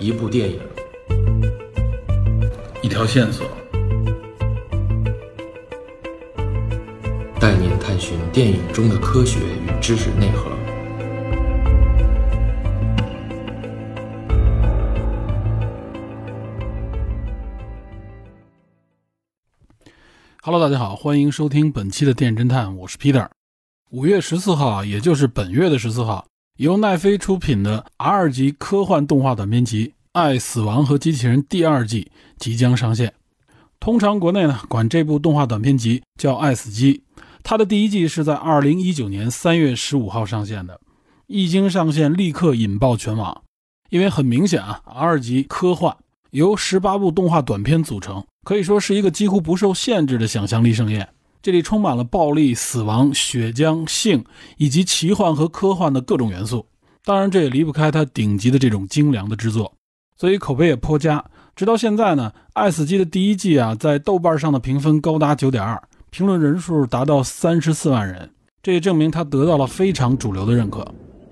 一部电影，一条线索，带您探寻电影中的科学与知识内核。Hello，大家好，欢迎收听本期的电影侦探，我是 Peter。五月十四号啊，也就是本月的十四号，由奈飞出品的 R 级科幻动画短片集《爱、死亡和机器人》第二季即将上线。通常国内呢管这部动画短片集叫《爱死机》，它的第一季是在二零一九年三月十五号上线的，一经上线立刻引爆全网，因为很明显啊，R 级科幻由十八部动画短片组成。可以说是一个几乎不受限制的想象力盛宴。这里充满了暴力、死亡、血浆、性以及奇幻和科幻的各种元素。当然，这也离不开它顶级的这种精良的制作，所以口碑也颇佳。直到现在呢，《爱死机》的第一季啊，在豆瓣上的评分高达九点二，评论人数达到三十四万人，这也证明它得到了非常主流的认可。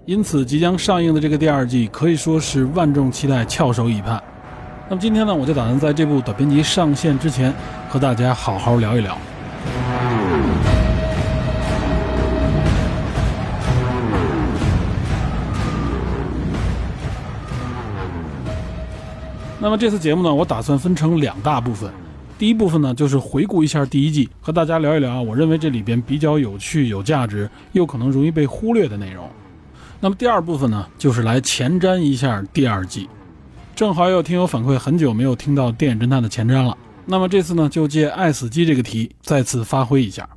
因此，即将上映的这个第二季可以说是万众期待、翘首以盼。那么今天呢，我就打算在这部短片集上线之前，和大家好好聊一聊。那么这次节目呢，我打算分成两大部分。第一部分呢，就是回顾一下第一季，和大家聊一聊啊，我认为这里边比较有趣、有价值，又可能容易被忽略的内容。那么第二部分呢，就是来前瞻一下第二季。正好有听友反馈，很久没有听到电影侦探的前瞻了。那么这次呢，就借“爱死机”这个题再次发挥一下。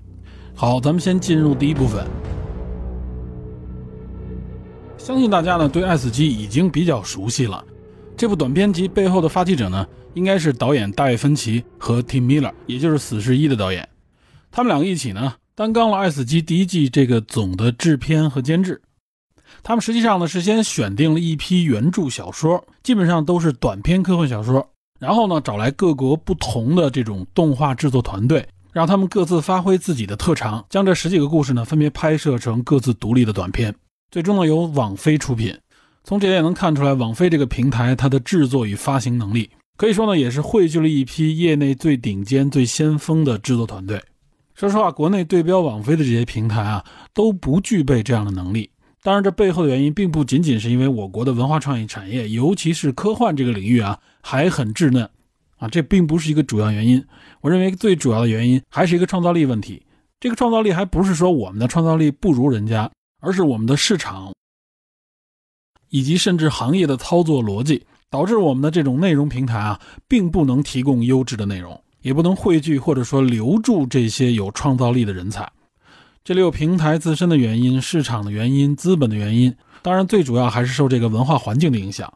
好，咱们先进入第一部分。相信大家呢对“爱死机”已经比较熟悉了。这部短片集背后的发起者呢，应该是导演大卫·芬奇和 Tim Miller，也就是《死侍一》的导演。他们两个一起呢，担纲了《爱死机》第一季这个总的制片和监制。他们实际上呢是先选定了一批原著小说，基本上都是短篇科幻小说，然后呢找来各国不同的这种动画制作团队，让他们各自发挥自己的特长，将这十几个故事呢分别拍摄成各自独立的短片。最终呢由网飞出品。从这点也能看出来，网飞这个平台它的制作与发行能力，可以说呢也是汇聚了一批业内最顶尖、最先锋的制作团队。说实话，国内对标网飞的这些平台啊都不具备这样的能力。当然，这背后的原因并不仅仅是因为我国的文化创意产业，尤其是科幻这个领域啊，还很稚嫩啊，这并不是一个主要原因。我认为最主要的原因还是一个创造力问题。这个创造力还不是说我们的创造力不如人家，而是我们的市场以及甚至行业的操作逻辑，导致我们的这种内容平台啊，并不能提供优质的内容，也不能汇聚或者说留住这些有创造力的人才。这里有平台自身的原因、市场的原因、资本的原因，当然最主要还是受这个文化环境的影响，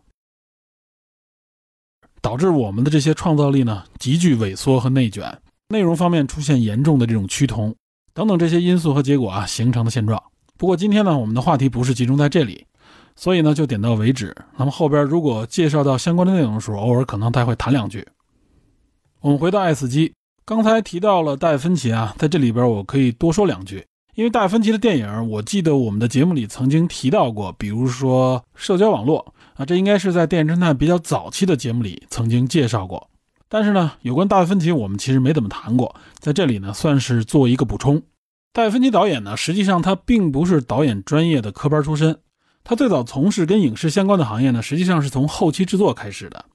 导致我们的这些创造力呢急剧萎缩和内卷，内容方面出现严重的这种趋同等等这些因素和结果啊形成的现状。不过今天呢，我们的话题不是集中在这里，所以呢就点到为止。那么后边如果介绍到相关的内容的时候，偶尔可能他会谈两句。我们回到《爱死机》，刚才提到了戴芬奇啊，在这里边我可以多说两句。因为戴芬奇的电影，我记得我们的节目里曾经提到过，比如说社交网络啊，这应该是在电影侦探比较早期的节目里曾经介绍过。但是呢，有关戴芬奇，我们其实没怎么谈过，在这里呢算是做一个补充。戴芬奇导演呢，实际上他并不是导演专业的科班出身，他最早从事跟影视相关的行业呢，实际上是从后期制作开始的。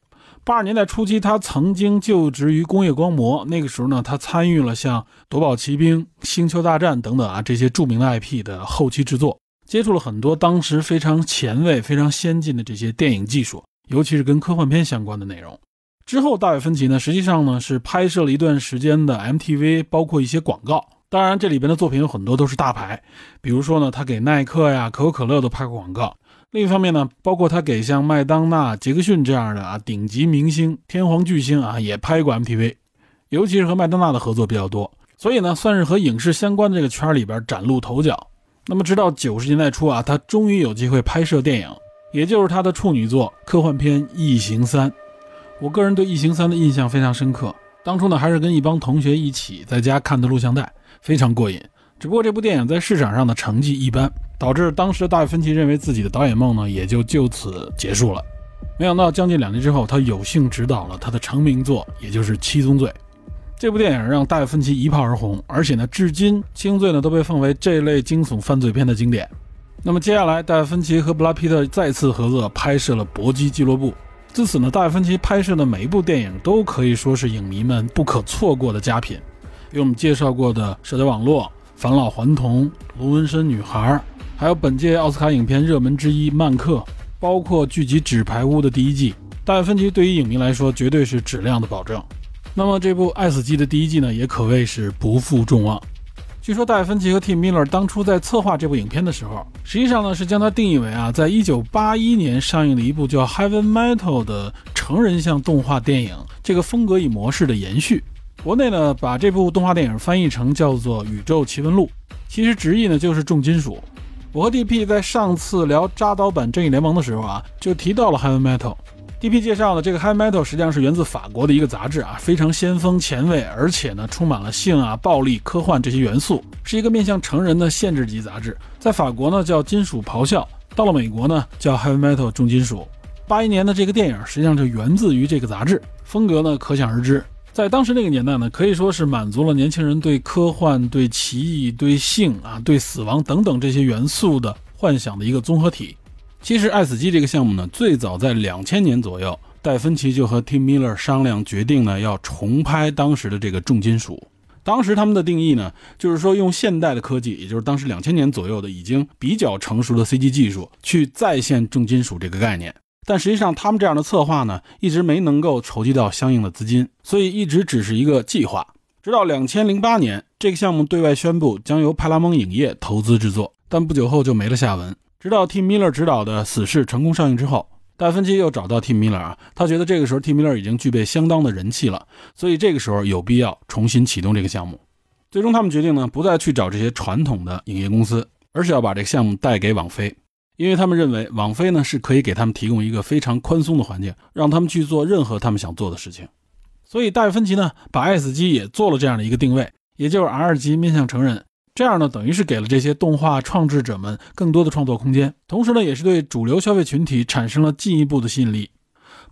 八十年代初期，他曾经就职于工业光魔。那个时候呢，他参与了像《夺宝奇兵》《星球大战》等等啊这些著名的 IP 的后期制作，接触了很多当时非常前卫、非常先进的这些电影技术，尤其是跟科幻片相关的内容。之后，大卫芬奇呢，实际上呢是拍摄了一段时间的 MTV，包括一些广告。当然，这里边的作品有很多都是大牌，比如说呢，他给耐克呀、可口可乐都拍过广告。另一方面呢，包括他给像麦当娜、杰克逊这样的啊顶级明星、天皇巨星啊也拍过 MTV，尤其是和麦当娜的合作比较多，所以呢算是和影视相关的这个圈里边崭露头角。那么直到九十年代初啊，他终于有机会拍摄电影，也就是他的处女作科幻片《异形三》。我个人对《异形三》的印象非常深刻，当初呢还是跟一帮同学一起在家看的录像带，非常过瘾。只不过这部电影在市场上的成绩一般，导致当时的大卫芬奇认为自己的导演梦呢也就就此结束了。没想到将近两年之后，他有幸执导了他的成名作，也就是《七宗罪》。这部电影让大卫芬奇一炮而红，而且呢，至今《七宗罪》呢都被奉为这类惊悚犯罪片的经典。那么接下来，戴芬奇和布拉皮特再次合作拍摄了《搏击俱乐部》。自此呢，戴芬奇拍摄的每一部电影都可以说是影迷们不可错过的佳品。给我们介绍过的《社交网络》《返老还童》《龙纹身女孩》，还有本届奥斯卡影片热门之一《曼克》，包括剧集《纸牌屋》的第一季。戴芬奇对于影迷来说绝对是质量的保证。那么这部《爱死机》的第一季呢，也可谓是不负众望。据说戴芬奇和 Tim Miller 当初在策划这部影片的时候，实际上呢是将它定义为啊，在一九八一年上映的一部叫《Heaven Metal》的成人向动画电影这个风格与模式的延续。国内呢把这部动画电影翻译成叫做《宇宙奇闻录》，其实直译呢就是重金属。我和 DP 在上次聊扎导版《正义联盟》的时候啊，就提到了 Heaven Metal。D.P. 介绍呢，这个 Heavy Metal 实际上是源自法国的一个杂志啊，非常先锋前卫，而且呢充满了性啊、暴力、科幻这些元素，是一个面向成人的限制级杂志。在法国呢叫金属咆哮，到了美国呢叫 Heavy Metal 重金属。八一年的这个电影实际上就源自于这个杂志，风格呢可想而知。在当时那个年代呢，可以说是满足了年轻人对科幻、对奇异、对性啊、对死亡等等这些元素的幻想的一个综合体。其实《爱死机》这个项目呢，最早在两千年左右，戴芬奇就和 Tim Miller 商量，决定呢要重拍当时的这个重金属。当时他们的定义呢，就是说用现代的科技，也就是当时两千年左右的已经比较成熟的 CG 技术，去再现重金属这个概念。但实际上，他们这样的策划呢，一直没能够筹集到相应的资金，所以一直只是一个计划。直到两千零八年，这个项目对外宣布将由派拉蒙影业投资制作，但不久后就没了下文。直到 Tim Miller 执导的《死侍》成功上映之后，戴芬奇又找到 Tim Miller 啊，他觉得这个时候 Tim Miller 已经具备相当的人气了，所以这个时候有必要重新启动这个项目。最终他们决定呢，不再去找这些传统的影业公司，而是要把这个项目带给网飞，因为他们认为网飞呢是可以给他们提供一个非常宽松的环境，让他们去做任何他们想做的事情。所以戴芬奇呢，把《爱死机》也做了这样的一个定位，也就是 R 级面向成人。这样呢，等于是给了这些动画创制者们更多的创作空间，同时呢，也是对主流消费群体产生了进一步的吸引力。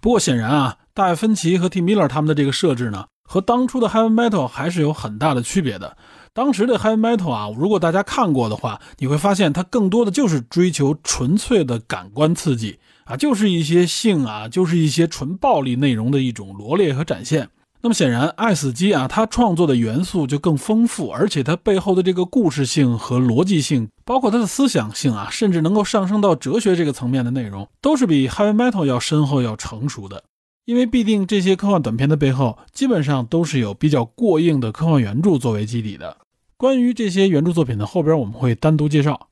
不过显然啊，大卫芬奇和 T. Miller 他们的这个设置呢，和当初的 Heavy Metal 还是有很大的区别的。当时的 Heavy Metal 啊，如果大家看过的话，你会发现它更多的就是追求纯粹的感官刺激啊，就是一些性啊，就是一些纯暴力内容的一种罗列和展现。那么显然，爱死机啊，它创作的元素就更丰富，而且它背后的这个故事性和逻辑性，包括它的思想性啊，甚至能够上升到哲学这个层面的内容，都是比 Heavy Metal 要深厚、要成熟的。因为必定这些科幻短片的背后，基本上都是有比较过硬的科幻原著作为基底的。关于这些原著作品呢，后边我们会单独介绍。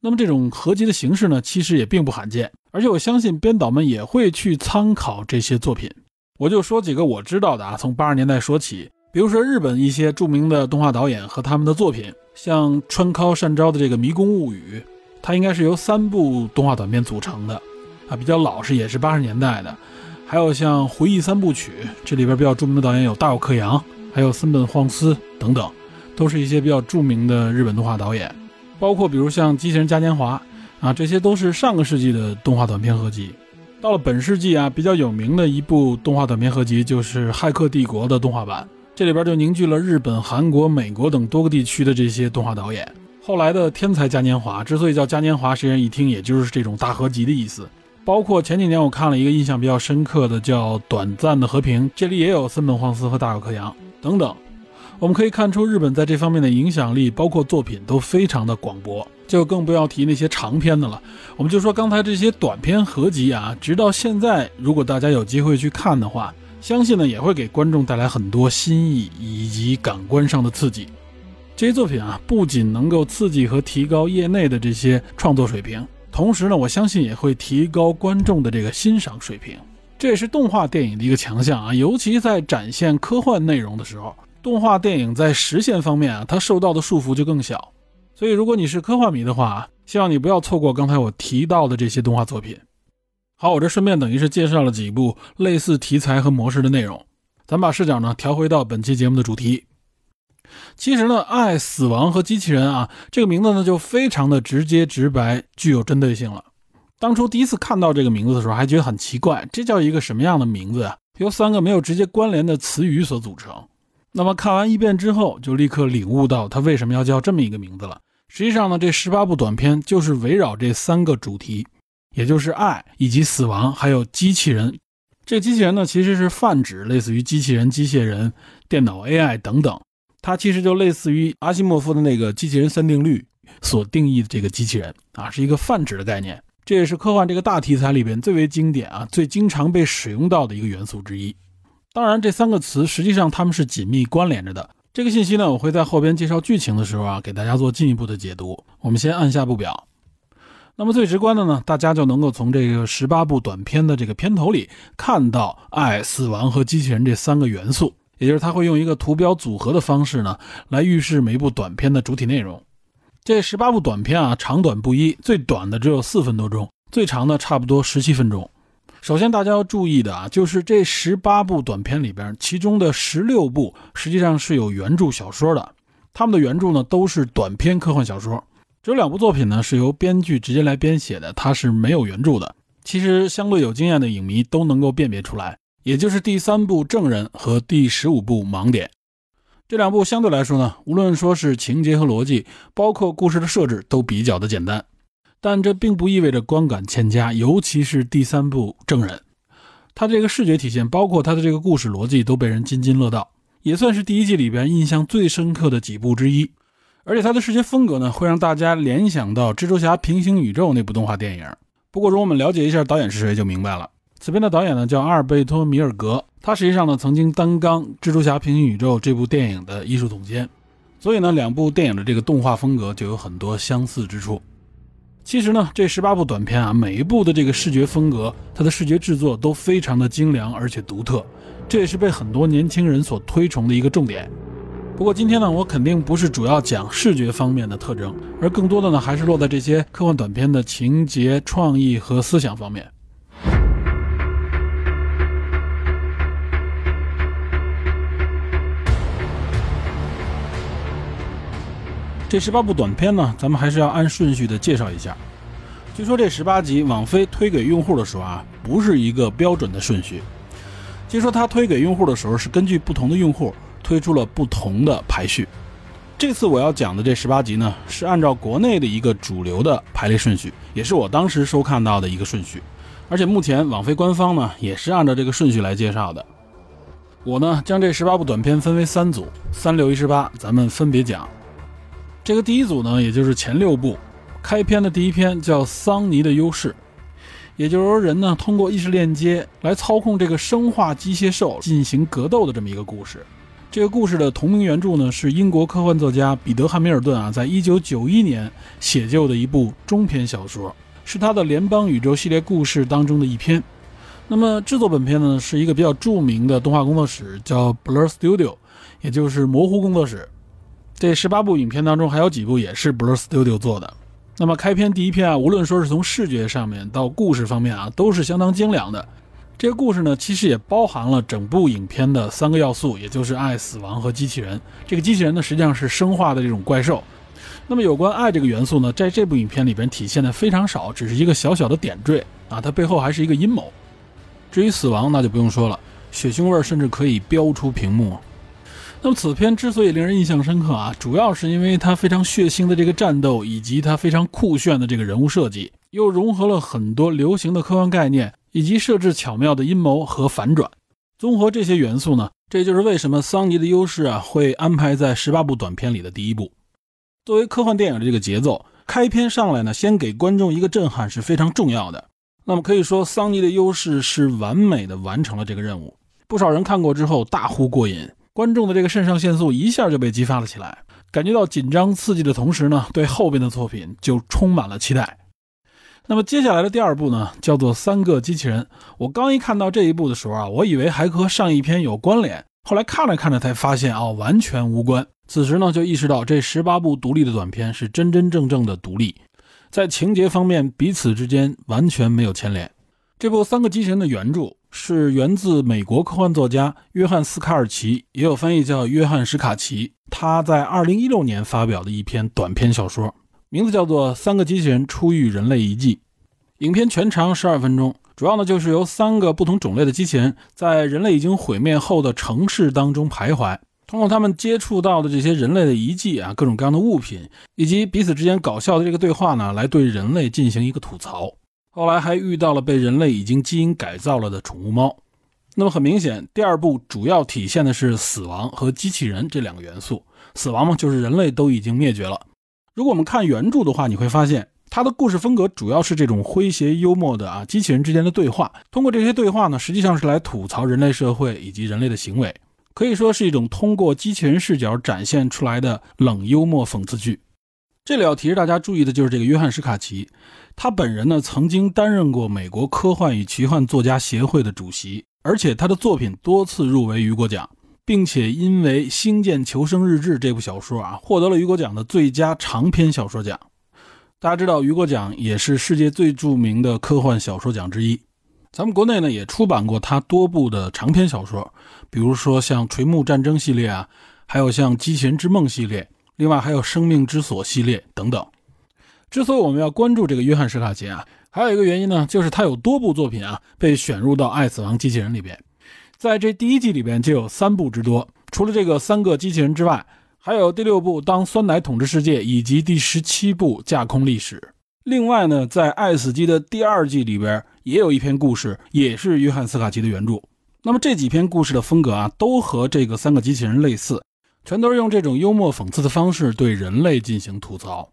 那么这种合集的形式呢，其实也并不罕见，而且我相信编导们也会去参考这些作品。我就说几个我知道的啊，从八十年代说起，比如说日本一些著名的动画导演和他们的作品，像川尻善昭的这个《迷宫物语》，它应该是由三部动画短片组成的，啊，比较老实，也是八十年代的。还有像《回忆三部曲》，这里边比较著名的导演有大友克洋，还有森本晃司等等，都是一些比较著名的日本动画导演。包括比如像《机器人嘉年华》，啊，这些都是上个世纪的动画短片合集。到了本世纪啊，比较有名的一部动画短片合集就是《骇客帝国》的动画版，这里边就凝聚了日本、韩国、美国等多个地区的这些动画导演。后来的《天才嘉年华》之所以叫嘉年华，实际上一听也就是这种大合集的意思。包括前几年我看了一个印象比较深刻的叫《短暂的和平》，这里也有森本晃司和大友克洋等等。我们可以看出日本在这方面的影响力，包括作品都非常的广博。就更不要提那些长篇的了。我们就说刚才这些短篇合集啊，直到现在，如果大家有机会去看的话，相信呢也会给观众带来很多新意以及感官上的刺激。这些作品啊，不仅能够刺激和提高业内的这些创作水平，同时呢，我相信也会提高观众的这个欣赏水平。这也是动画电影的一个强项啊，尤其在展现科幻内容的时候，动画电影在实现方面啊，它受到的束缚就更小。所以，如果你是科幻迷的话，希望你不要错过刚才我提到的这些动画作品。好，我这顺便等于是介绍了几部类似题材和模式的内容。咱把视角呢调回到本期节目的主题。其实呢，爱、死亡和机器人啊，这个名字呢就非常的直接直白，具有针对性了。当初第一次看到这个名字的时候，还觉得很奇怪，这叫一个什么样的名字啊？由三个没有直接关联的词语所组成。那么看完一遍之后，就立刻领悟到它为什么要叫这么一个名字了。实际上呢，这十八部短片就是围绕这三个主题，也就是爱、以及死亡，还有机器人。这机器人呢，其实是泛指类似于机器人、机械人、电脑 AI 等等。它其实就类似于阿西莫夫的那个机器人三定律所定义的这个机器人啊，是一个泛指的概念。这也是科幻这个大题材里边最为经典啊、最经常被使用到的一个元素之一。当然，这三个词实际上它们是紧密关联着的。这个信息呢，我会在后边介绍剧情的时候啊，给大家做进一步的解读。我们先按下不表。那么最直观的呢，大家就能够从这个十八部短片的这个片头里看到爱、死亡和机器人这三个元素，也就是它会用一个图标组合的方式呢，来预示每一部短片的主体内容。这十八部短片啊，长短不一，最短的只有四分多钟，最长的差不多十七分钟。首先，大家要注意的啊，就是这十八部短片里边，其中的十六部实际上是有原著小说的，他们的原著呢都是短篇科幻小说，只有两部作品呢是由编剧直接来编写的，它是没有原著的。其实，相对有经验的影迷都能够辨别出来，也就是第三部《证人》和第十五部《盲点》这两部相对来说呢，无论说是情节和逻辑，包括故事的设置，都比较的简单。但这并不意味着观感欠佳，尤其是第三部《证人》，它这个视觉体现，包括它的这个故事逻辑，都被人津津乐道，也算是第一季里边印象最深刻的几部之一。而且它的视觉风格呢，会让大家联想到《蜘蛛侠：平行宇宙》那部动画电影。不过，如果我们了解一下导演是谁，就明白了。此片的导演呢叫阿尔贝托·米尔格，他实际上呢曾经担纲《蜘蛛侠：平行宇宙》这部电影的艺术总监，所以呢，两部电影的这个动画风格就有很多相似之处。其实呢，这十八部短片啊，每一部的这个视觉风格，它的视觉制作都非常的精良而且独特，这也是被很多年轻人所推崇的一个重点。不过今天呢，我肯定不是主要讲视觉方面的特征，而更多的呢，还是落在这些科幻短片的情节、创意和思想方面。这十八部短片呢，咱们还是要按顺序的介绍一下。据说这十八集网飞推给用户的时候啊，不是一个标准的顺序。据说他推给用户的时候是根据不同的用户推出了不同的排序。这次我要讲的这十八集呢，是按照国内的一个主流的排列顺序，也是我当时收看到的一个顺序。而且目前网飞官方呢，也是按照这个顺序来介绍的。我呢，将这十八部短片分为三组，三六一十八，咱们分别讲。这个第一组呢，也就是前六部，开篇的第一篇叫《桑尼的优势》，也就是说人呢通过意识链接来操控这个生化机械兽进行格斗的这么一个故事。这个故事的同名原著呢是英国科幻作家彼得·汉密尔顿啊在一九九一年写就的一部中篇小说，是他的联邦宇宙系列故事当中的一篇。那么制作本片呢是一个比较著名的动画工作室，叫 Blur Studio，也就是模糊工作室。这十八部影片当中，还有几部也是 Blur Studio 做的。那么开篇第一篇啊，无论说是从视觉上面到故事方面啊，都是相当精良的。这个故事呢，其实也包含了整部影片的三个要素，也就是爱、死亡和机器人。这个机器人呢，实际上是生化的这种怪兽。那么有关爱这个元素呢，在这部影片里边体现的非常少，只是一个小小的点缀啊，它背后还是一个阴谋。至于死亡，那就不用说了，血腥味甚至可以飙出屏幕。那么此片之所以令人印象深刻啊，主要是因为它非常血腥的这个战斗，以及它非常酷炫的这个人物设计，又融合了很多流行的科幻概念，以及设置巧妙的阴谋和反转。综合这些元素呢，这就是为什么桑尼的优势啊会安排在十八部短片里的第一部。作为科幻电影的这个节奏，开篇上来呢，先给观众一个震撼是非常重要的。那么可以说，桑尼的优势是完美的完成了这个任务。不少人看过之后大呼过瘾。观众的这个肾上腺素一下就被激发了起来，感觉到紧张刺激的同时呢，对后边的作品就充满了期待。那么接下来的第二部呢，叫做《三个机器人》。我刚一看到这一部的时候啊，我以为还和上一篇有关联，后来看着看着才发现啊，完全无关。此时呢，就意识到这十八部独立的短片是真真正正的独立，在情节方面彼此之间完全没有牵连。这部《三个机器人》的原著。是源自美国科幻作家约翰斯卡尔奇，也有翻译叫约翰史卡奇。他在2016年发表的一篇短篇小说，名字叫做《三个机器人出狱人类遗迹》。影片全长十二分钟，主要呢就是由三个不同种类的机器人在人类已经毁灭后的城市当中徘徊，通过他们接触到的这些人类的遗迹啊，各种各样的物品，以及彼此之间搞笑的这个对话呢，来对人类进行一个吐槽。后来还遇到了被人类已经基因改造了的宠物猫。那么很明显，第二部主要体现的是死亡和机器人这两个元素。死亡嘛，就是人类都已经灭绝了。如果我们看原著的话，你会发现它的故事风格主要是这种诙谐幽默的啊，机器人之间的对话。通过这些对话呢，实际上是来吐槽人类社会以及人类的行为，可以说是一种通过机器人视角展现出来的冷幽默讽刺剧。这里要提示大家注意的就是这个约翰·史卡奇，他本人呢曾经担任过美国科幻与奇幻作家协会的主席，而且他的作品多次入围雨果奖。并且因为《星舰求生日志》这部小说啊，获得了雨果奖的最佳长篇小说奖。大家知道，雨果奖也是世界最著名的科幻小说奖之一。咱们国内呢，也出版过他多部的长篇小说，比如说像《垂暮战争》系列啊，还有像《机器人之梦》系列，另外还有《生命之锁》系列等等。之所以我们要关注这个约翰·史卡奇啊，还有一个原因呢，就是他有多部作品啊被选入到《爱死亡机器人》里边。在这第一季里边就有三部之多，除了这个三个机器人之外，还有第六部《当酸奶统治世界》以及第十七部《架空历史》。另外呢，在《爱死机》的第二季里边也有一篇故事，也是约翰斯卡奇的原著。那么这几篇故事的风格啊，都和这个三个机器人类似，全都是用这种幽默讽刺的方式对人类进行吐槽。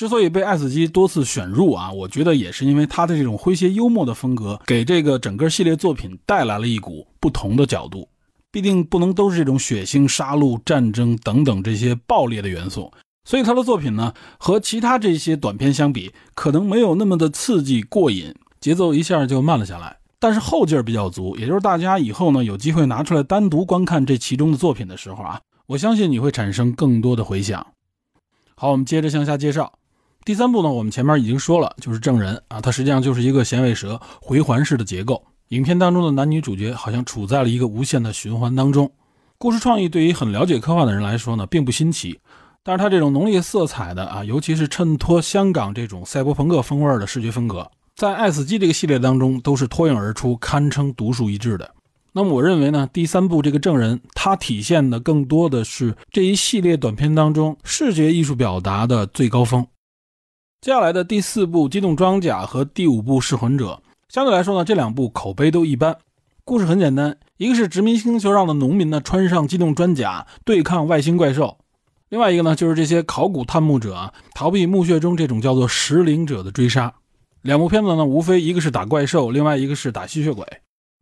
之所以被爱死机多次选入啊，我觉得也是因为他的这种诙谐幽默的风格，给这个整个系列作品带来了一股不同的角度。必定不能都是这种血腥、杀戮、战争等等这些暴烈的元素，所以他的作品呢，和其他这些短片相比，可能没有那么的刺激过瘾，节奏一下就慢了下来。但是后劲儿比较足，也就是大家以后呢有机会拿出来单独观看这其中的作品的时候啊，我相信你会产生更多的回响。好，我们接着向下介绍。第三部呢，我们前面已经说了，就是证人啊，它实际上就是一个响尾蛇回环式的结构。影片当中的男女主角好像处在了一个无限的循环当中。故事创意对于很了解科幻的人来说呢，并不新奇，但是它这种浓烈色彩的啊，尤其是衬托香港这种赛博朋克风味的视觉风格，在《爱死机》这个系列当中都是脱颖而出，堪称独树一帜的。那么我认为呢，第三部这个证人，它体现的更多的是这一系列短片当中视觉艺术表达的最高峰。接下来的第四部《机动装甲》和第五部《噬魂者》，相对来说呢，这两部口碑都一般。故事很简单，一个是殖民星球上的农民呢穿上机动装甲对抗外星怪兽，另外一个呢就是这些考古探墓者啊逃避墓穴中这种叫做食灵者的追杀。两部片子呢，无非一个是打怪兽，另外一个是打吸血鬼，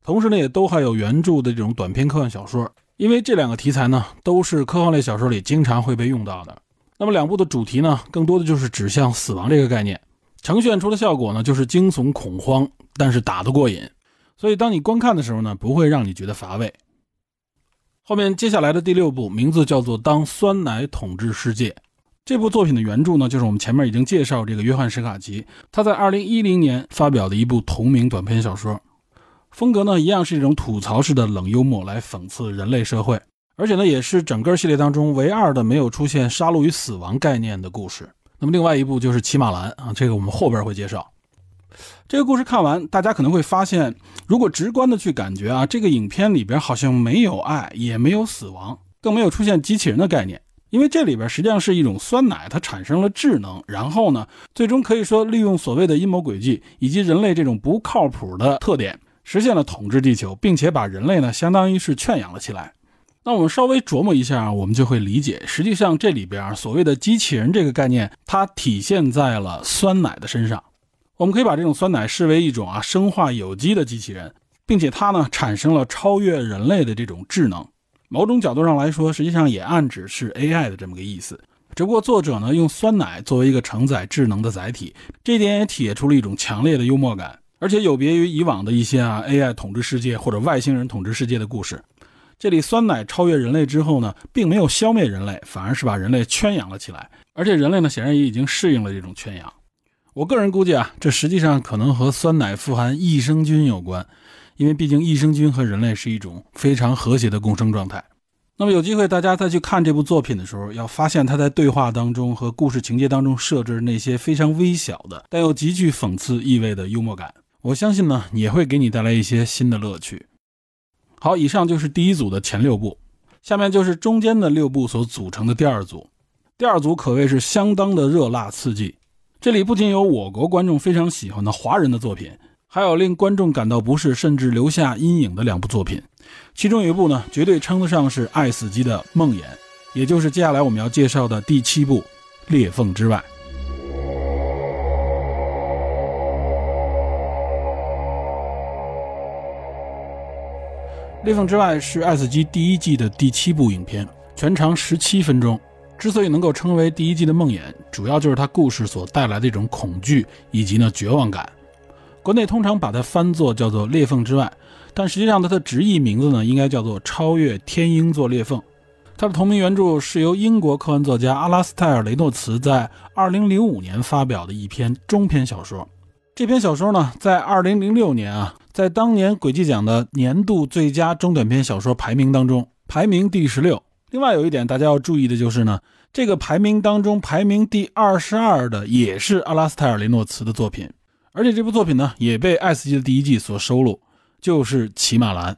同时呢也都还有原著的这种短篇科幻小说，因为这两个题材呢都是科幻类小说里经常会被用到的。那么两部的主题呢，更多的就是指向死亡这个概念，呈现出的效果呢，就是惊悚恐慌，但是打得过瘾，所以当你观看的时候呢，不会让你觉得乏味。后面接下来的第六部名字叫做《当酸奶统治世界》，这部作品的原著呢，就是我们前面已经介绍这个约翰史卡奇，他在二零一零年发表的一部同名短篇小说，风格呢一样是一种吐槽式的冷幽默，来讽刺人类社会。而且呢，也是整个系列当中唯二的没有出现杀戮与死亡概念的故事。那么，另外一部就是《骑马兰》啊，这个我们后边会介绍。这个故事看完，大家可能会发现，如果直观的去感觉啊，这个影片里边好像没有爱，也没有死亡，更没有出现机器人的概念。因为这里边实际上是一种酸奶，它产生了智能，然后呢，最终可以说利用所谓的阴谋诡计以及人类这种不靠谱的特点，实现了统治地球，并且把人类呢，相当于是圈养了起来。那我们稍微琢磨一下，我们就会理解，实际上这里边所谓的机器人这个概念，它体现在了酸奶的身上。我们可以把这种酸奶视为一种啊生化有机的机器人，并且它呢产生了超越人类的这种智能。某种角度上来说，实际上也暗指是 AI 的这么个意思。只不过作者呢用酸奶作为一个承载智能的载体，这一点也体现出了一种强烈的幽默感，而且有别于以往的一些啊 AI 统治世界或者外星人统治世界的故事。这里酸奶超越人类之后呢，并没有消灭人类，反而是把人类圈养了起来。而且人类呢，显然也已经适应了这种圈养。我个人估计啊，这实际上可能和酸奶富含益生菌有关，因为毕竟益生菌和人类是一种非常和谐的共生状态。那么有机会大家再去看这部作品的时候，要发现他在对话当中和故事情节当中设置那些非常微小的但又极具讽刺意味的幽默感，我相信呢也会给你带来一些新的乐趣。好，以上就是第一组的前六部，下面就是中间的六部所组成的第二组。第二组可谓是相当的热辣刺激，这里不仅有我国观众非常喜欢的华人的作品，还有令观众感到不适甚至留下阴影的两部作品。其中一部呢，绝对称得上是爱死机的梦魇，也就是接下来我们要介绍的第七部《裂缝之外》。《裂缝之外》是爱死机第一季的第七部影片，全长十七分钟。之所以能够称为第一季的梦魇，主要就是它故事所带来的一种恐惧以及呢绝望感。国内通常把它翻作叫做《裂缝之外》。但实际上，它的直译名字呢，应该叫做《超越天鹰座裂缝》。它的同名原著是由英国科幻作家阿拉斯泰尔·雷诺茨在2005年发表的一篇中篇小说。这篇小说呢，在2006年啊，在当年轨迹奖的年度最佳中短篇小说排名当中排名第十六。另外有一点大家要注意的就是呢，这个排名当中排名第二十二的也是阿拉斯泰尔·雷诺茨的作品，而且这部作品呢，也被《爱斯基》的第一季所收录。就是骑马兰。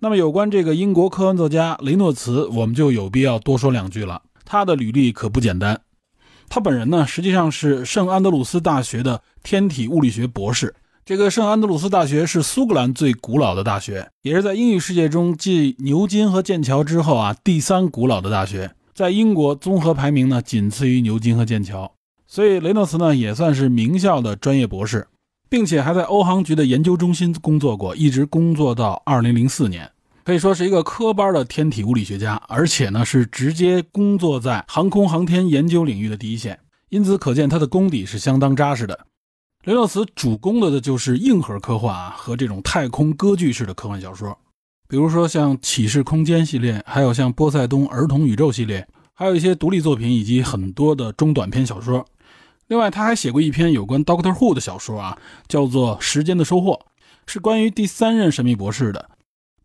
那么有关这个英国科幻作家雷诺茨，我们就有必要多说两句了。他的履历可不简单。他本人呢，实际上是圣安德鲁斯大学的天体物理学博士。这个圣安德鲁斯大学是苏格兰最古老的大学，也是在英语世界中继牛津和剑桥之后啊第三古老的大学。在英国综合排名呢，仅次于牛津和剑桥。所以雷诺茨呢，也算是名校的专业博士。并且还在欧航局的研究中心工作过，一直工作到二零零四年，可以说是一个科班的天体物理学家，而且呢是直接工作在航空航天研究领域的第一线，因此可见他的功底是相当扎实的。雷诺茨主攻的的就是硬核科幻啊和这种太空歌剧式的科幻小说，比如说像《启示空间》系列，还有像《波塞冬儿童宇宙》系列，还有一些独立作品以及很多的中短篇小说。另外，他还写过一篇有关 Doctor Who 的小说啊，叫做《时间的收获》，是关于第三任神秘博士的。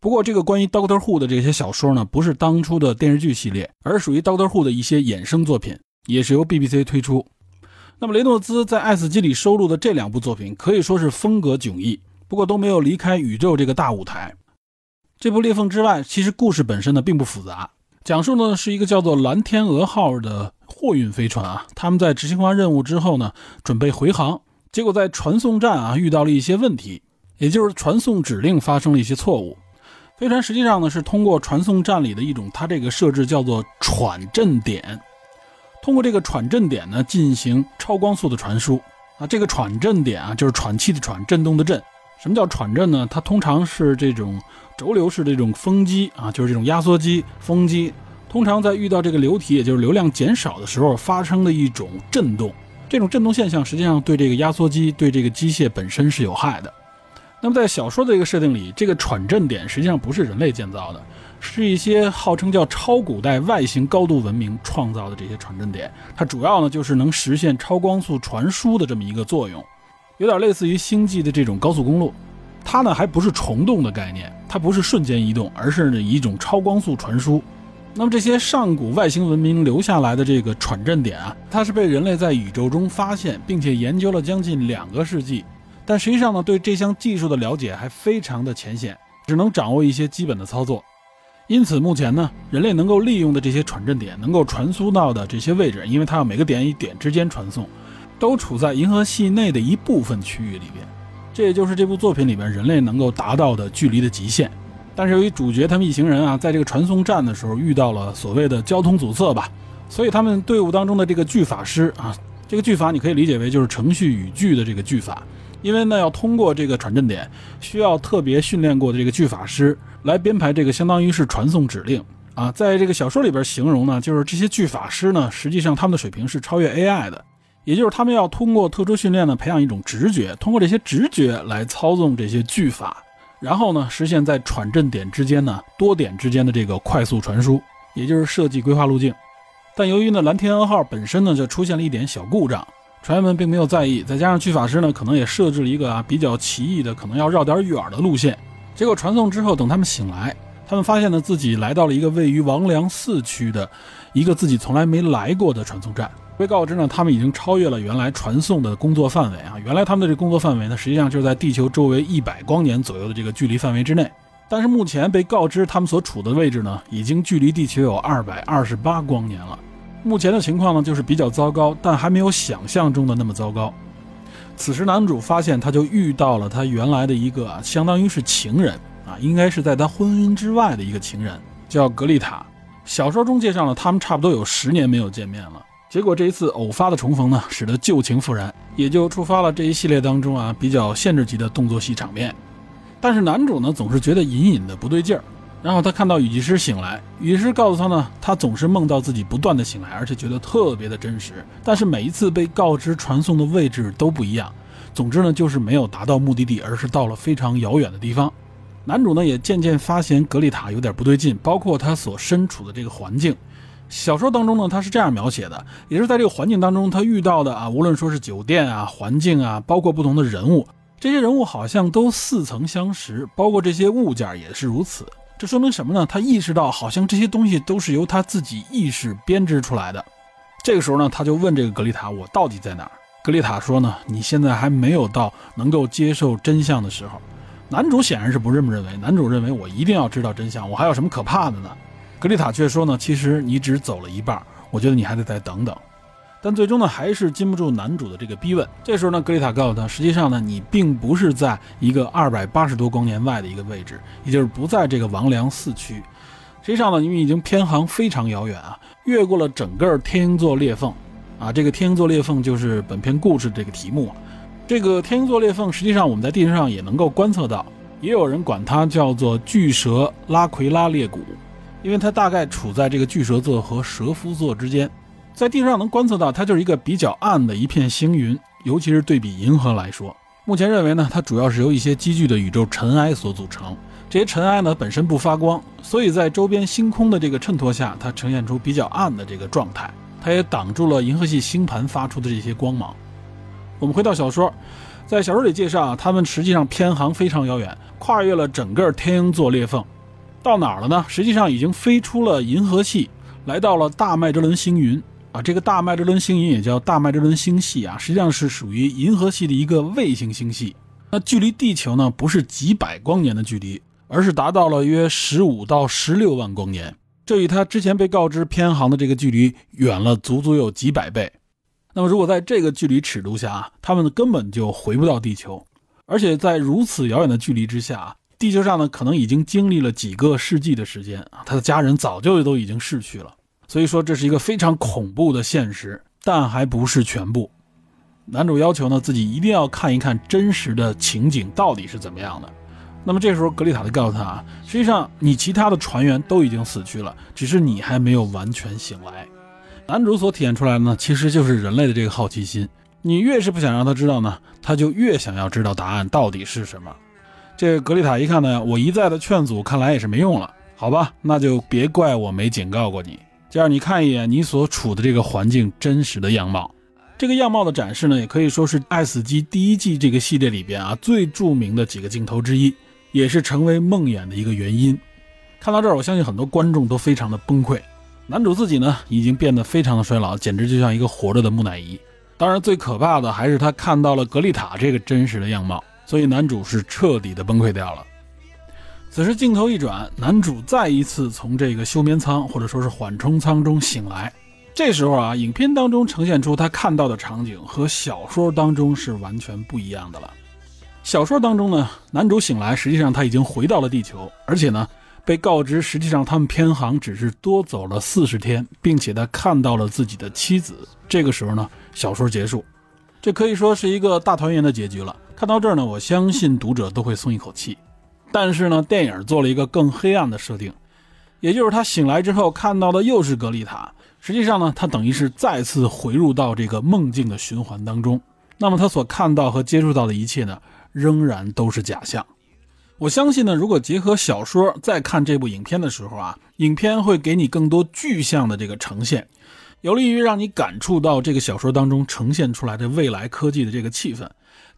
不过，这个关于 Doctor Who 的这些小说呢，不是当初的电视剧系列，而属于 Doctor Who 的一些衍生作品，也是由 BBC 推出。那么，雷诺兹在《爱死机》里收录的这两部作品可以说是风格迥异，不过都没有离开宇宙这个大舞台。这部《裂缝之外》其实故事本身呢并不复杂，讲述的是一个叫做“蓝天鹅号”的。货运飞船啊，他们在执行完任务之后呢，准备回航，结果在传送站啊遇到了一些问题，也就是传送指令发生了一些错误。飞船实际上呢是通过传送站里的一种它这个设置叫做喘振点，通过这个喘振点呢进行超光速的传输啊。这个喘振点啊就是喘气的喘，振动的振。什么叫喘振呢？它通常是这种轴流式的这种风机啊，就是这种压缩机、风机。通常在遇到这个流体，也就是流量减少的时候，发生的一种震动。这种震动现象实际上对这个压缩机、对这个机械本身是有害的。那么在小说的这个设定里，这个喘振点实际上不是人类建造的，是一些号称叫超古代外星高度文明创造的这些传振点。它主要呢就是能实现超光速传输的这么一个作用，有点类似于星际的这种高速公路。它呢还不是虫洞的概念，它不是瞬间移动，而是呢一种超光速传输。那么这些上古外星文明留下来的这个喘振点啊，它是被人类在宇宙中发现，并且研究了将近两个世纪，但实际上呢，对这项技术的了解还非常的浅显，只能掌握一些基本的操作。因此，目前呢，人类能够利用的这些传振点，能够传输到的这些位置，因为它要每个点与点之间传送，都处在银河系内的一部分区域里边。这也就是这部作品里边人类能够达到的距离的极限。但是由于主角他们一行人啊，在这个传送站的时候遇到了所谓的交通阻塞吧，所以他们队伍当中的这个巨法师啊，这个巨法你可以理解为就是程序语句的这个巨法，因为呢要通过这个传振点，需要特别训练过的这个巨法师来编排这个相当于是传送指令啊，在这个小说里边形容呢，就是这些巨法师呢，实际上他们的水平是超越 AI 的，也就是他们要通过特殊训练呢，培养一种直觉，通过这些直觉来操纵这些巨法。然后呢，实现在传振点之间呢多点之间的这个快速传输，也就是设计规划路径。但由于呢蓝天鹅号本身呢就出现了一点小故障，船员们并没有在意。再加上巨法师呢可能也设置了一个啊比较奇异的，可能要绕点远的路线。结果传送之后，等他们醒来，他们发现呢自己来到了一个位于王良四区的一个自己从来没来过的传送站。被告知呢，他们已经超越了原来传送的工作范围啊！原来他们的这工作范围呢，实际上就是在地球周围一百光年左右的这个距离范围之内。但是目前被告知他们所处的位置呢，已经距离地球有二百二十八光年了。目前的情况呢，就是比较糟糕，但还没有想象中的那么糟糕。此时男主发现，他就遇到了他原来的一个相当于是情人啊，应该是在他婚姻之外的一个情人，叫格丽塔。小说中介绍了他们差不多有十年没有见面了。结果这一次偶发的重逢呢，使得旧情复燃，也就触发了这一系列当中啊比较限制级的动作戏场面。但是男主呢总是觉得隐隐的不对劲儿，然后他看到雨季师醒来，雨师告诉他呢，他总是梦到自己不断的醒来，而且觉得特别的真实，但是每一次被告知传送的位置都不一样。总之呢，就是没有达到目的地，而是到了非常遥远的地方。男主呢也渐渐发现格丽塔有点不对劲，包括他所身处的这个环境。小说当中呢，他是这样描写的，也是在这个环境当中他遇到的啊，无论说是酒店啊、环境啊，包括不同的人物，这些人物好像都似曾相识，包括这些物件也是如此。这说明什么呢？他意识到好像这些东西都是由他自己意识编织出来的。这个时候呢，他就问这个格丽塔：“我到底在哪儿？”格丽塔说：“呢，你现在还没有到能够接受真相的时候。”男主显然是不这么认为，男主认为我一定要知道真相，我还有什么可怕的呢？格丽塔却说呢，其实你只走了一半，我觉得你还得再等等。但最终呢，还是禁不住男主的这个逼问。这时候呢，格丽塔告诉他，实际上呢，你并不是在一个二百八十多光年外的一个位置，也就是不在这个王良四区。实际上呢，因为已经偏航非常遥远啊，越过了整个天鹰座裂缝啊。这个天鹰座裂缝就是本片故事这个题目。这个天鹰座裂缝，实际上我们在地球上也能够观测到，也有人管它叫做巨蛇拉奎拉裂谷。因为它大概处在这个巨蛇座和蛇夫座之间，在地上能观测到，它就是一个比较暗的一片星云，尤其是对比银河来说。目前认为呢，它主要是由一些积聚的宇宙尘埃所组成。这些尘埃呢本身不发光，所以在周边星空的这个衬托下，它呈现出比较暗的这个状态。它也挡住了银河系星盘发出的这些光芒。我们回到小说，在小说里介绍啊，他们实际上偏航非常遥远，跨越了整个天鹰座裂缝。到哪儿了呢？实际上已经飞出了银河系，来到了大麦哲伦星云啊。这个大麦哲伦星云也叫大麦哲伦星系啊，实际上是属于银河系的一个卫星星系。那距离地球呢，不是几百光年的距离，而是达到了约十五到十六万光年。这与他之前被告知偏航的这个距离远了足足有几百倍。那么如果在这个距离尺度下啊，他们根本就回不到地球，而且在如此遥远的距离之下。地球上呢，可能已经经历了几个世纪的时间啊，他的家人早就都已经逝去了，所以说这是一个非常恐怖的现实，但还不是全部。男主要求呢，自己一定要看一看真实的情景到底是怎么样的。那么这时候格丽塔就告诉他啊，实际上你其他的船员都已经死去了，只是你还没有完全醒来。男主所体现出来的呢，其实就是人类的这个好奇心，你越是不想让他知道呢，他就越想要知道答案到底是什么。这格丽塔一看呢，我一再的劝阻，看来也是没用了。好吧，那就别怪我没警告过你。就让你看一眼你所处的这个环境真实的样貌。这个样貌的展示呢，也可以说是《爱死机》第一季这个系列里边啊最著名的几个镜头之一，也是成为梦魇的一个原因。看到这儿，我相信很多观众都非常的崩溃。男主自己呢，已经变得非常的衰老，简直就像一个活着的木乃伊。当然，最可怕的还是他看到了格丽塔这个真实的样貌。所以男主是彻底的崩溃掉了。此时镜头一转，男主再一次从这个休眠舱或者说是缓冲舱中醒来。这时候啊，影片当中呈现出他看到的场景和小说当中是完全不一样的了。小说当中呢，男主醒来，实际上他已经回到了地球，而且呢，被告知实际上他们偏航只是多走了四十天，并且他看到了自己的妻子。这个时候呢，小说结束，这可以说是一个大团圆的结局了。看到这儿呢，我相信读者都会松一口气。但是呢，电影做了一个更黑暗的设定，也就是他醒来之后看到的又是格丽塔。实际上呢，他等于是再次回入到这个梦境的循环当中。那么他所看到和接触到的一切呢，仍然都是假象。我相信呢，如果结合小说再看这部影片的时候啊，影片会给你更多具象的这个呈现，有利于让你感触到这个小说当中呈现出来的未来科技的这个气氛。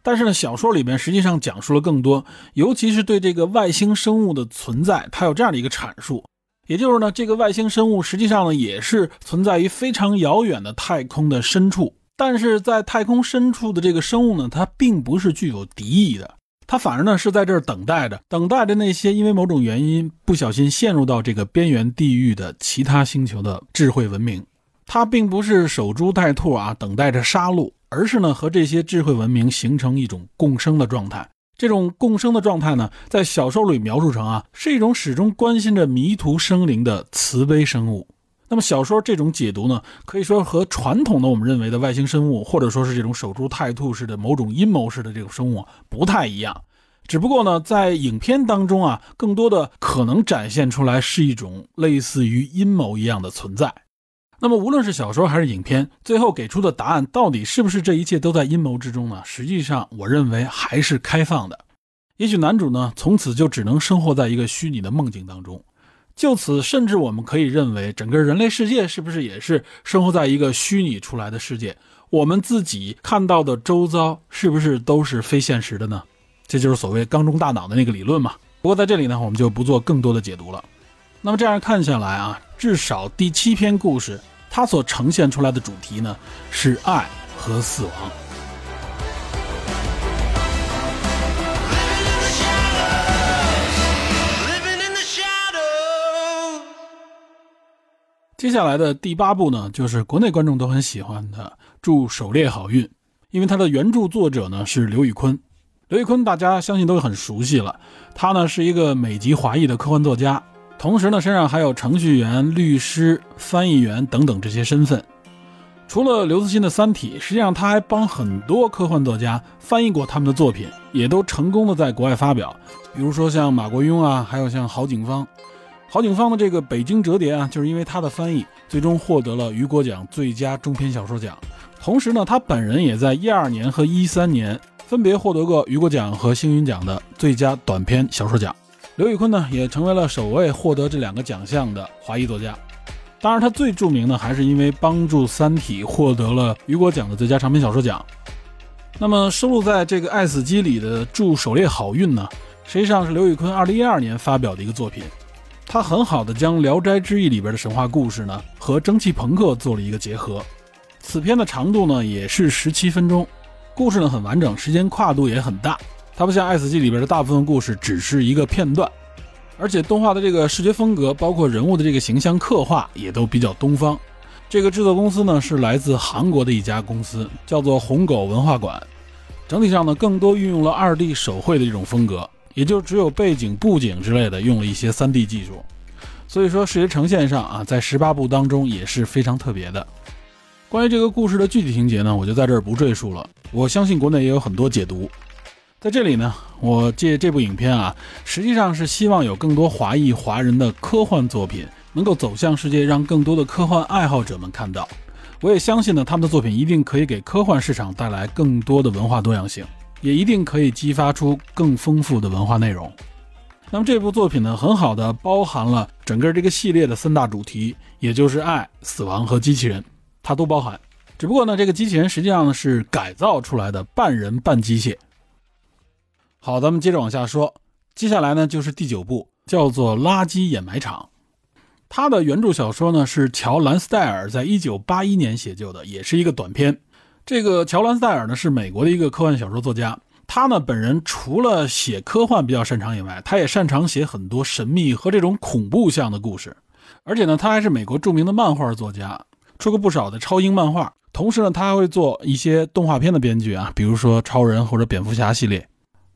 但是呢，小说里边实际上讲述了更多，尤其是对这个外星生物的存在，它有这样的一个阐述，也就是呢，这个外星生物实际上呢也是存在于非常遥远的太空的深处，但是在太空深处的这个生物呢，它并不是具有敌意的。他反而呢是在这儿等待着，等待着那些因为某种原因不小心陷入到这个边缘地域的其他星球的智慧文明。他并不是守株待兔啊，等待着杀戮，而是呢和这些智慧文明形成一种共生的状态。这种共生的状态呢，在小说里描述成啊，是一种始终关心着迷途生灵的慈悲生物。那么小说这种解读呢，可以说和传统的我们认为的外星生物，或者说是这种守株待兔式的某种阴谋式的这种生物不太一样。只不过呢，在影片当中啊，更多的可能展现出来是一种类似于阴谋一样的存在。那么无论是小说还是影片，最后给出的答案到底是不是这一切都在阴谋之中呢？实际上，我认为还是开放的。也许男主呢，从此就只能生活在一个虚拟的梦境当中。就此，甚至我们可以认为，整个人类世界是不是也是生活在一个虚拟出来的世界？我们自己看到的周遭是不是都是非现实的呢？这就是所谓缸中大脑的那个理论嘛。不过在这里呢，我们就不做更多的解读了。那么这样看下来啊，至少第七篇故事它所呈现出来的主题呢，是爱和死亡。接下来的第八部呢，就是国内观众都很喜欢的《祝狩猎好运》，因为它的原著作者呢是刘宇坤。刘宇坤大家相信都很熟悉了，他呢是一个美籍华裔的科幻作家，同时呢身上还有程序员、律师、翻译员等等这些身份。除了刘慈欣的《三体》，实际上他还帮很多科幻作家翻译过他们的作品，也都成功的在国外发表。比如说像马国庸啊，还有像郝景芳。郝景芳的这个《北京折叠》啊，就是因为他的翻译，最终获得了雨果奖最佳中篇小说奖。同时呢，他本人也在一二年和一三年分别获得过雨果奖和星云奖的最佳短篇小说奖。刘宇坤呢，也成为了首位获得这两个奖项的华裔作家。当然，他最著名的还是因为帮助《三体》获得了雨果奖的最佳长篇小说奖。那么，收录在这个《爱死机》里的《祝狩猎好运》呢，实际上是刘宇坤二零一二年发表的一个作品。他很好的将《聊斋志异》里边的神话故事呢和蒸汽朋克做了一个结合。此片的长度呢也是十七分钟，故事呢很完整，时间跨度也很大。它不像《爱死机》里边的大部分故事只是一个片段，而且动画的这个视觉风格，包括人物的这个形象刻画也都比较东方。这个制作公司呢是来自韩国的一家公司，叫做红狗文化馆。整体上呢更多运用了二 D 手绘的这种风格。也就只有背景、布景之类的用了一些三 D 技术，所以说视觉呈现上啊，在十八部当中也是非常特别的。关于这个故事的具体情节呢，我就在这儿不赘述了。我相信国内也有很多解读，在这里呢，我借这部影片啊，实际上是希望有更多华裔华人的科幻作品能够走向世界，让更多的科幻爱好者们看到。我也相信呢，他们的作品一定可以给科幻市场带来更多的文化多样性。也一定可以激发出更丰富的文化内容。那么这部作品呢，很好的包含了整个这个系列的三大主题，也就是爱、死亡和机器人，它都包含。只不过呢，这个机器人实际上是改造出来的，半人半机械。好，咱们接着往下说。接下来呢就是第九部，叫做《垃圾掩埋场》。它的原著小说呢是乔·兰斯戴尔在一九八一年写就的，也是一个短篇。这个乔兰斯戴尔呢是美国的一个科幻小说作家，他呢本人除了写科幻比较擅长以外，他也擅长写很多神秘和这种恐怖向的故事，而且呢他还是美国著名的漫画作家，出过不少的超英漫画，同时呢他还会做一些动画片的编剧啊，比如说超人或者蝙蝠侠系列。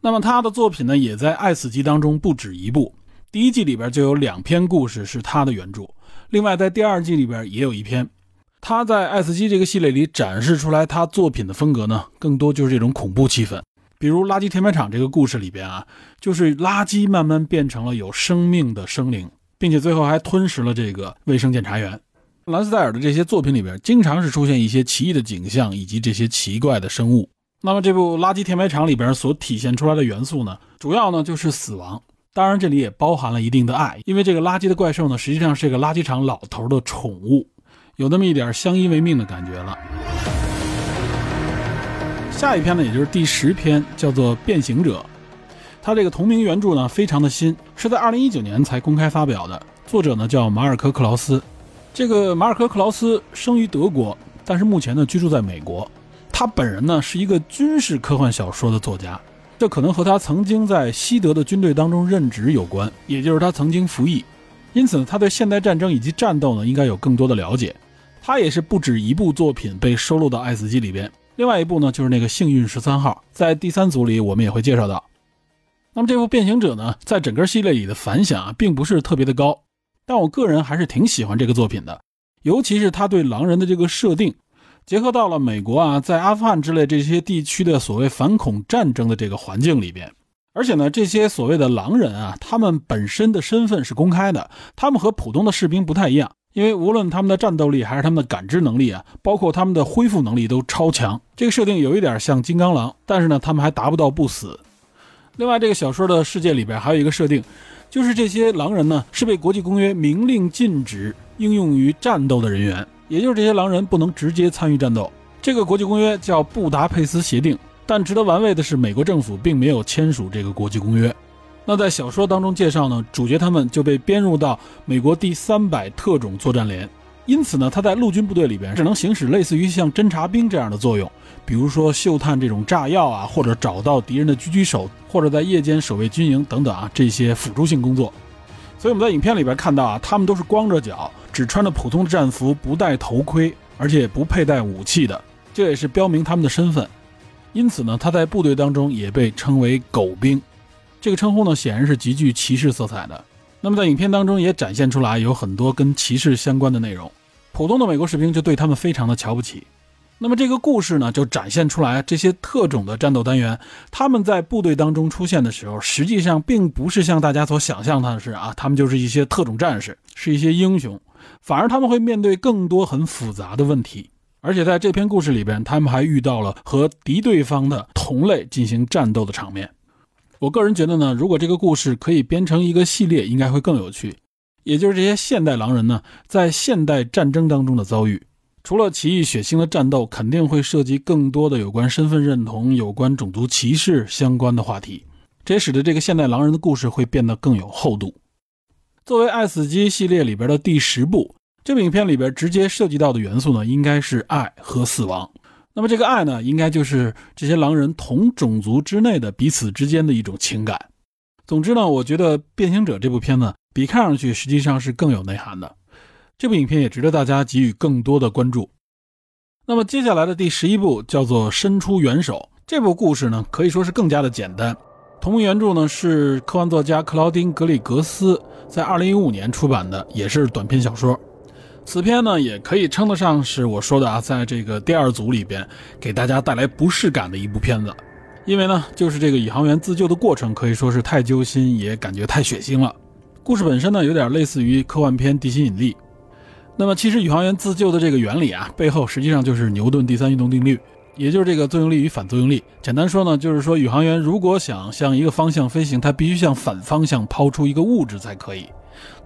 那么他的作品呢也在《爱死机》当中不止一部，第一季里边就有两篇故事是他的原著，另外在第二季里边也有一篇。他在《爱死机》这个系列里展示出来他作品的风格呢，更多就是这种恐怖气氛。比如《垃圾填埋场》这个故事里边啊，就是垃圾慢慢变成了有生命的生灵，并且最后还吞噬了这个卫生检查员。兰斯戴尔的这些作品里边，经常是出现一些奇异的景象以及这些奇怪的生物。那么这部《垃圾填埋场》里边所体现出来的元素呢，主要呢就是死亡，当然这里也包含了一定的爱，因为这个垃圾的怪兽呢，实际上是个垃圾场老头的宠物。有那么一点相依为命的感觉了。下一篇呢，也就是第十篇，叫做《变形者》。它这个同名原著呢，非常的新，是在二零一九年才公开发表的。作者呢叫马尔科·克劳斯。这个马尔科·克劳斯生于德国，但是目前呢居住在美国。他本人呢是一个军事科幻小说的作家，这可能和他曾经在西德的军队当中任职有关，也就是他曾经服役。因此呢，他对现代战争以及战斗呢应该有更多的了解。他也是不止一部作品被收录到《爱死机》里边，另外一部呢就是那个《幸运十三号》，在第三组里我们也会介绍到。那么这部《变形者》呢，在整个系列里的反响啊，并不是特别的高，但我个人还是挺喜欢这个作品的，尤其是他对狼人的这个设定，结合到了美国啊，在阿富汗之类这些地区的所谓反恐战争的这个环境里边，而且呢，这些所谓的狼人啊，他们本身的身份是公开的，他们和普通的士兵不太一样，因为无论他们的战斗力还是他们的感知能力啊，包括他们的恢复能力都超强。这个设定有一点像金刚狼，但是呢，他们还达不到不死。另外，这个小说的世界里边还有一个设定，就是这些狼人呢是被国际公约明令禁止应用于战斗的人员，也就是这些狼人不能直接参与战斗。这个国际公约叫布达佩斯协定，但值得玩味的是，美国政府并没有签署这个国际公约。那在小说当中介绍呢，主角他们就被编入到美国第三百特种作战连。因此呢，他在陆军部队里边只能行使类似于像侦察兵这样的作用，比如说嗅探这种炸药啊，或者找到敌人的狙击手，或者在夜间守卫军营等等啊这些辅助性工作。所以我们在影片里边看到啊，他们都是光着脚，只穿着普通的战服，不戴头盔，而且不佩戴武器的，这也是标明他们的身份。因此呢，他在部队当中也被称为“狗兵”，这个称呼呢显然是极具歧视色彩的。那么在影片当中也展现出来有很多跟歧视相关的内容，普通的美国士兵就对他们非常的瞧不起。那么这个故事呢，就展现出来这些特种的战斗单元，他们在部队当中出现的时候，实际上并不是像大家所想象的是啊，他们就是一些特种战士，是一些英雄，反而他们会面对更多很复杂的问题。而且在这篇故事里边，他们还遇到了和敌对方的同类进行战斗的场面。我个人觉得呢，如果这个故事可以编成一个系列，应该会更有趣。也就是这些现代狼人呢，在现代战争当中的遭遇，除了奇异血腥的战斗，肯定会涉及更多的有关身份认同、有关种族歧视相关的话题。这也使得这个现代狼人的故事会变得更有厚度。作为《爱死机》系列里边的第十部，这部影片里边直接涉及到的元素呢，应该是爱和死亡。那么这个爱呢，应该就是这些狼人同种族之内的彼此之间的一种情感。总之呢，我觉得《变形者》这部片子比看上去实际上是更有内涵的。这部影片也值得大家给予更多的关注。那么接下来的第十一部叫做《伸出援手》，这部故事呢可以说是更加的简单。同名原著呢是科幻作家克劳丁·格里格斯在2015年出版的，也是短篇小说。此片呢，也可以称得上是我说的啊，在这个第二组里边给大家带来不适感的一部片子，因为呢，就是这个宇航员自救的过程可以说是太揪心，也感觉太血腥了。故事本身呢，有点类似于科幻片《地心引力》。那么，其实宇航员自救的这个原理啊，背后实际上就是牛顿第三运动定律，也就是这个作用力与反作用力。简单说呢，就是说宇航员如果想向一个方向飞行，他必须向反方向抛出一个物质才可以。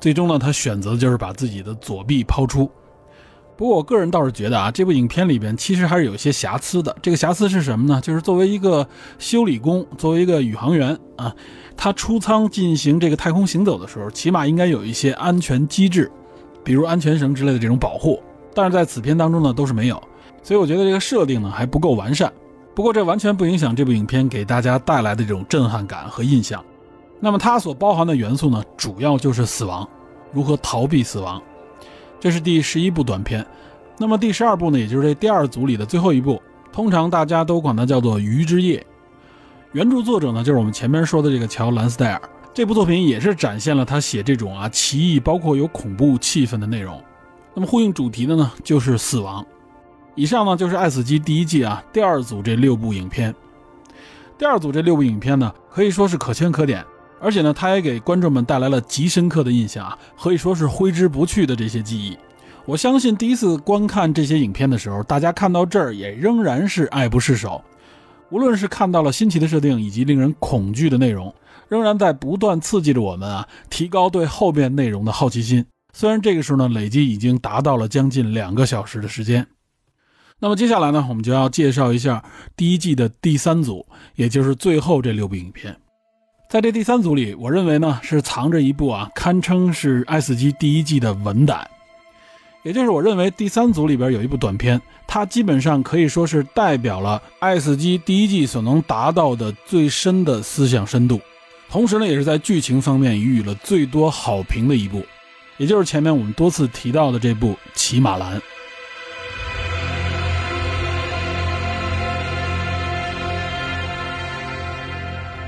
最终呢，他选择的就是把自己的左臂抛出。不过我个人倒是觉得啊，这部影片里边其实还是有一些瑕疵的。这个瑕疵是什么呢？就是作为一个修理工，作为一个宇航员啊，他出舱进行这个太空行走的时候，起码应该有一些安全机制，比如安全绳之类的这种保护。但是在此片当中呢，都是没有。所以我觉得这个设定呢还不够完善。不过这完全不影响这部影片给大家带来的这种震撼感和印象。那么它所包含的元素呢，主要就是死亡，如何逃避死亡。这是第十一部短片。那么第十二部呢，也就是这第二组里的最后一部，通常大家都管它叫做《鱼之夜》。原著作者呢，就是我们前面说的这个乔·兰斯戴尔。这部作品也是展现了他写这种啊奇异，包括有恐怖气氛的内容。那么呼应主题的呢，就是死亡。以上呢，就是《爱死机》第一季啊第二组这六部影片。第二组这六部影片呢，可以说是可圈可点。而且呢，它也给观众们带来了极深刻的印象啊，可以说是挥之不去的这些记忆。我相信第一次观看这些影片的时候，大家看到这儿也仍然是爱不释手。无论是看到了新奇的设定以及令人恐惧的内容，仍然在不断刺激着我们啊，提高对后面内容的好奇心。虽然这个时候呢，累计已经达到了将近两个小时的时间。那么接下来呢，我们就要介绍一下第一季的第三组，也就是最后这六部影片。在这第三组里，我认为呢是藏着一部啊，堪称是《爱斯基》第一季的文胆。也就是我认为第三组里边有一部短片，它基本上可以说是代表了《爱斯基》第一季所能达到的最深的思想深度，同时呢，也是在剧情方面予以了最多好评的一部，也就是前面我们多次提到的这部《骑马兰》。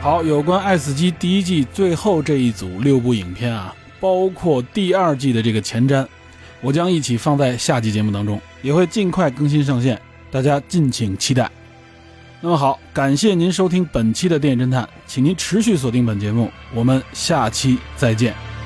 好，有关《爱死机》第一季最后这一组六部影片啊，包括第二季的这个前瞻，我将一起放在下集节目当中，也会尽快更新上线，大家敬请期待。那么好，感谢您收听本期的电影侦探，请您持续锁定本节目，我们下期再见。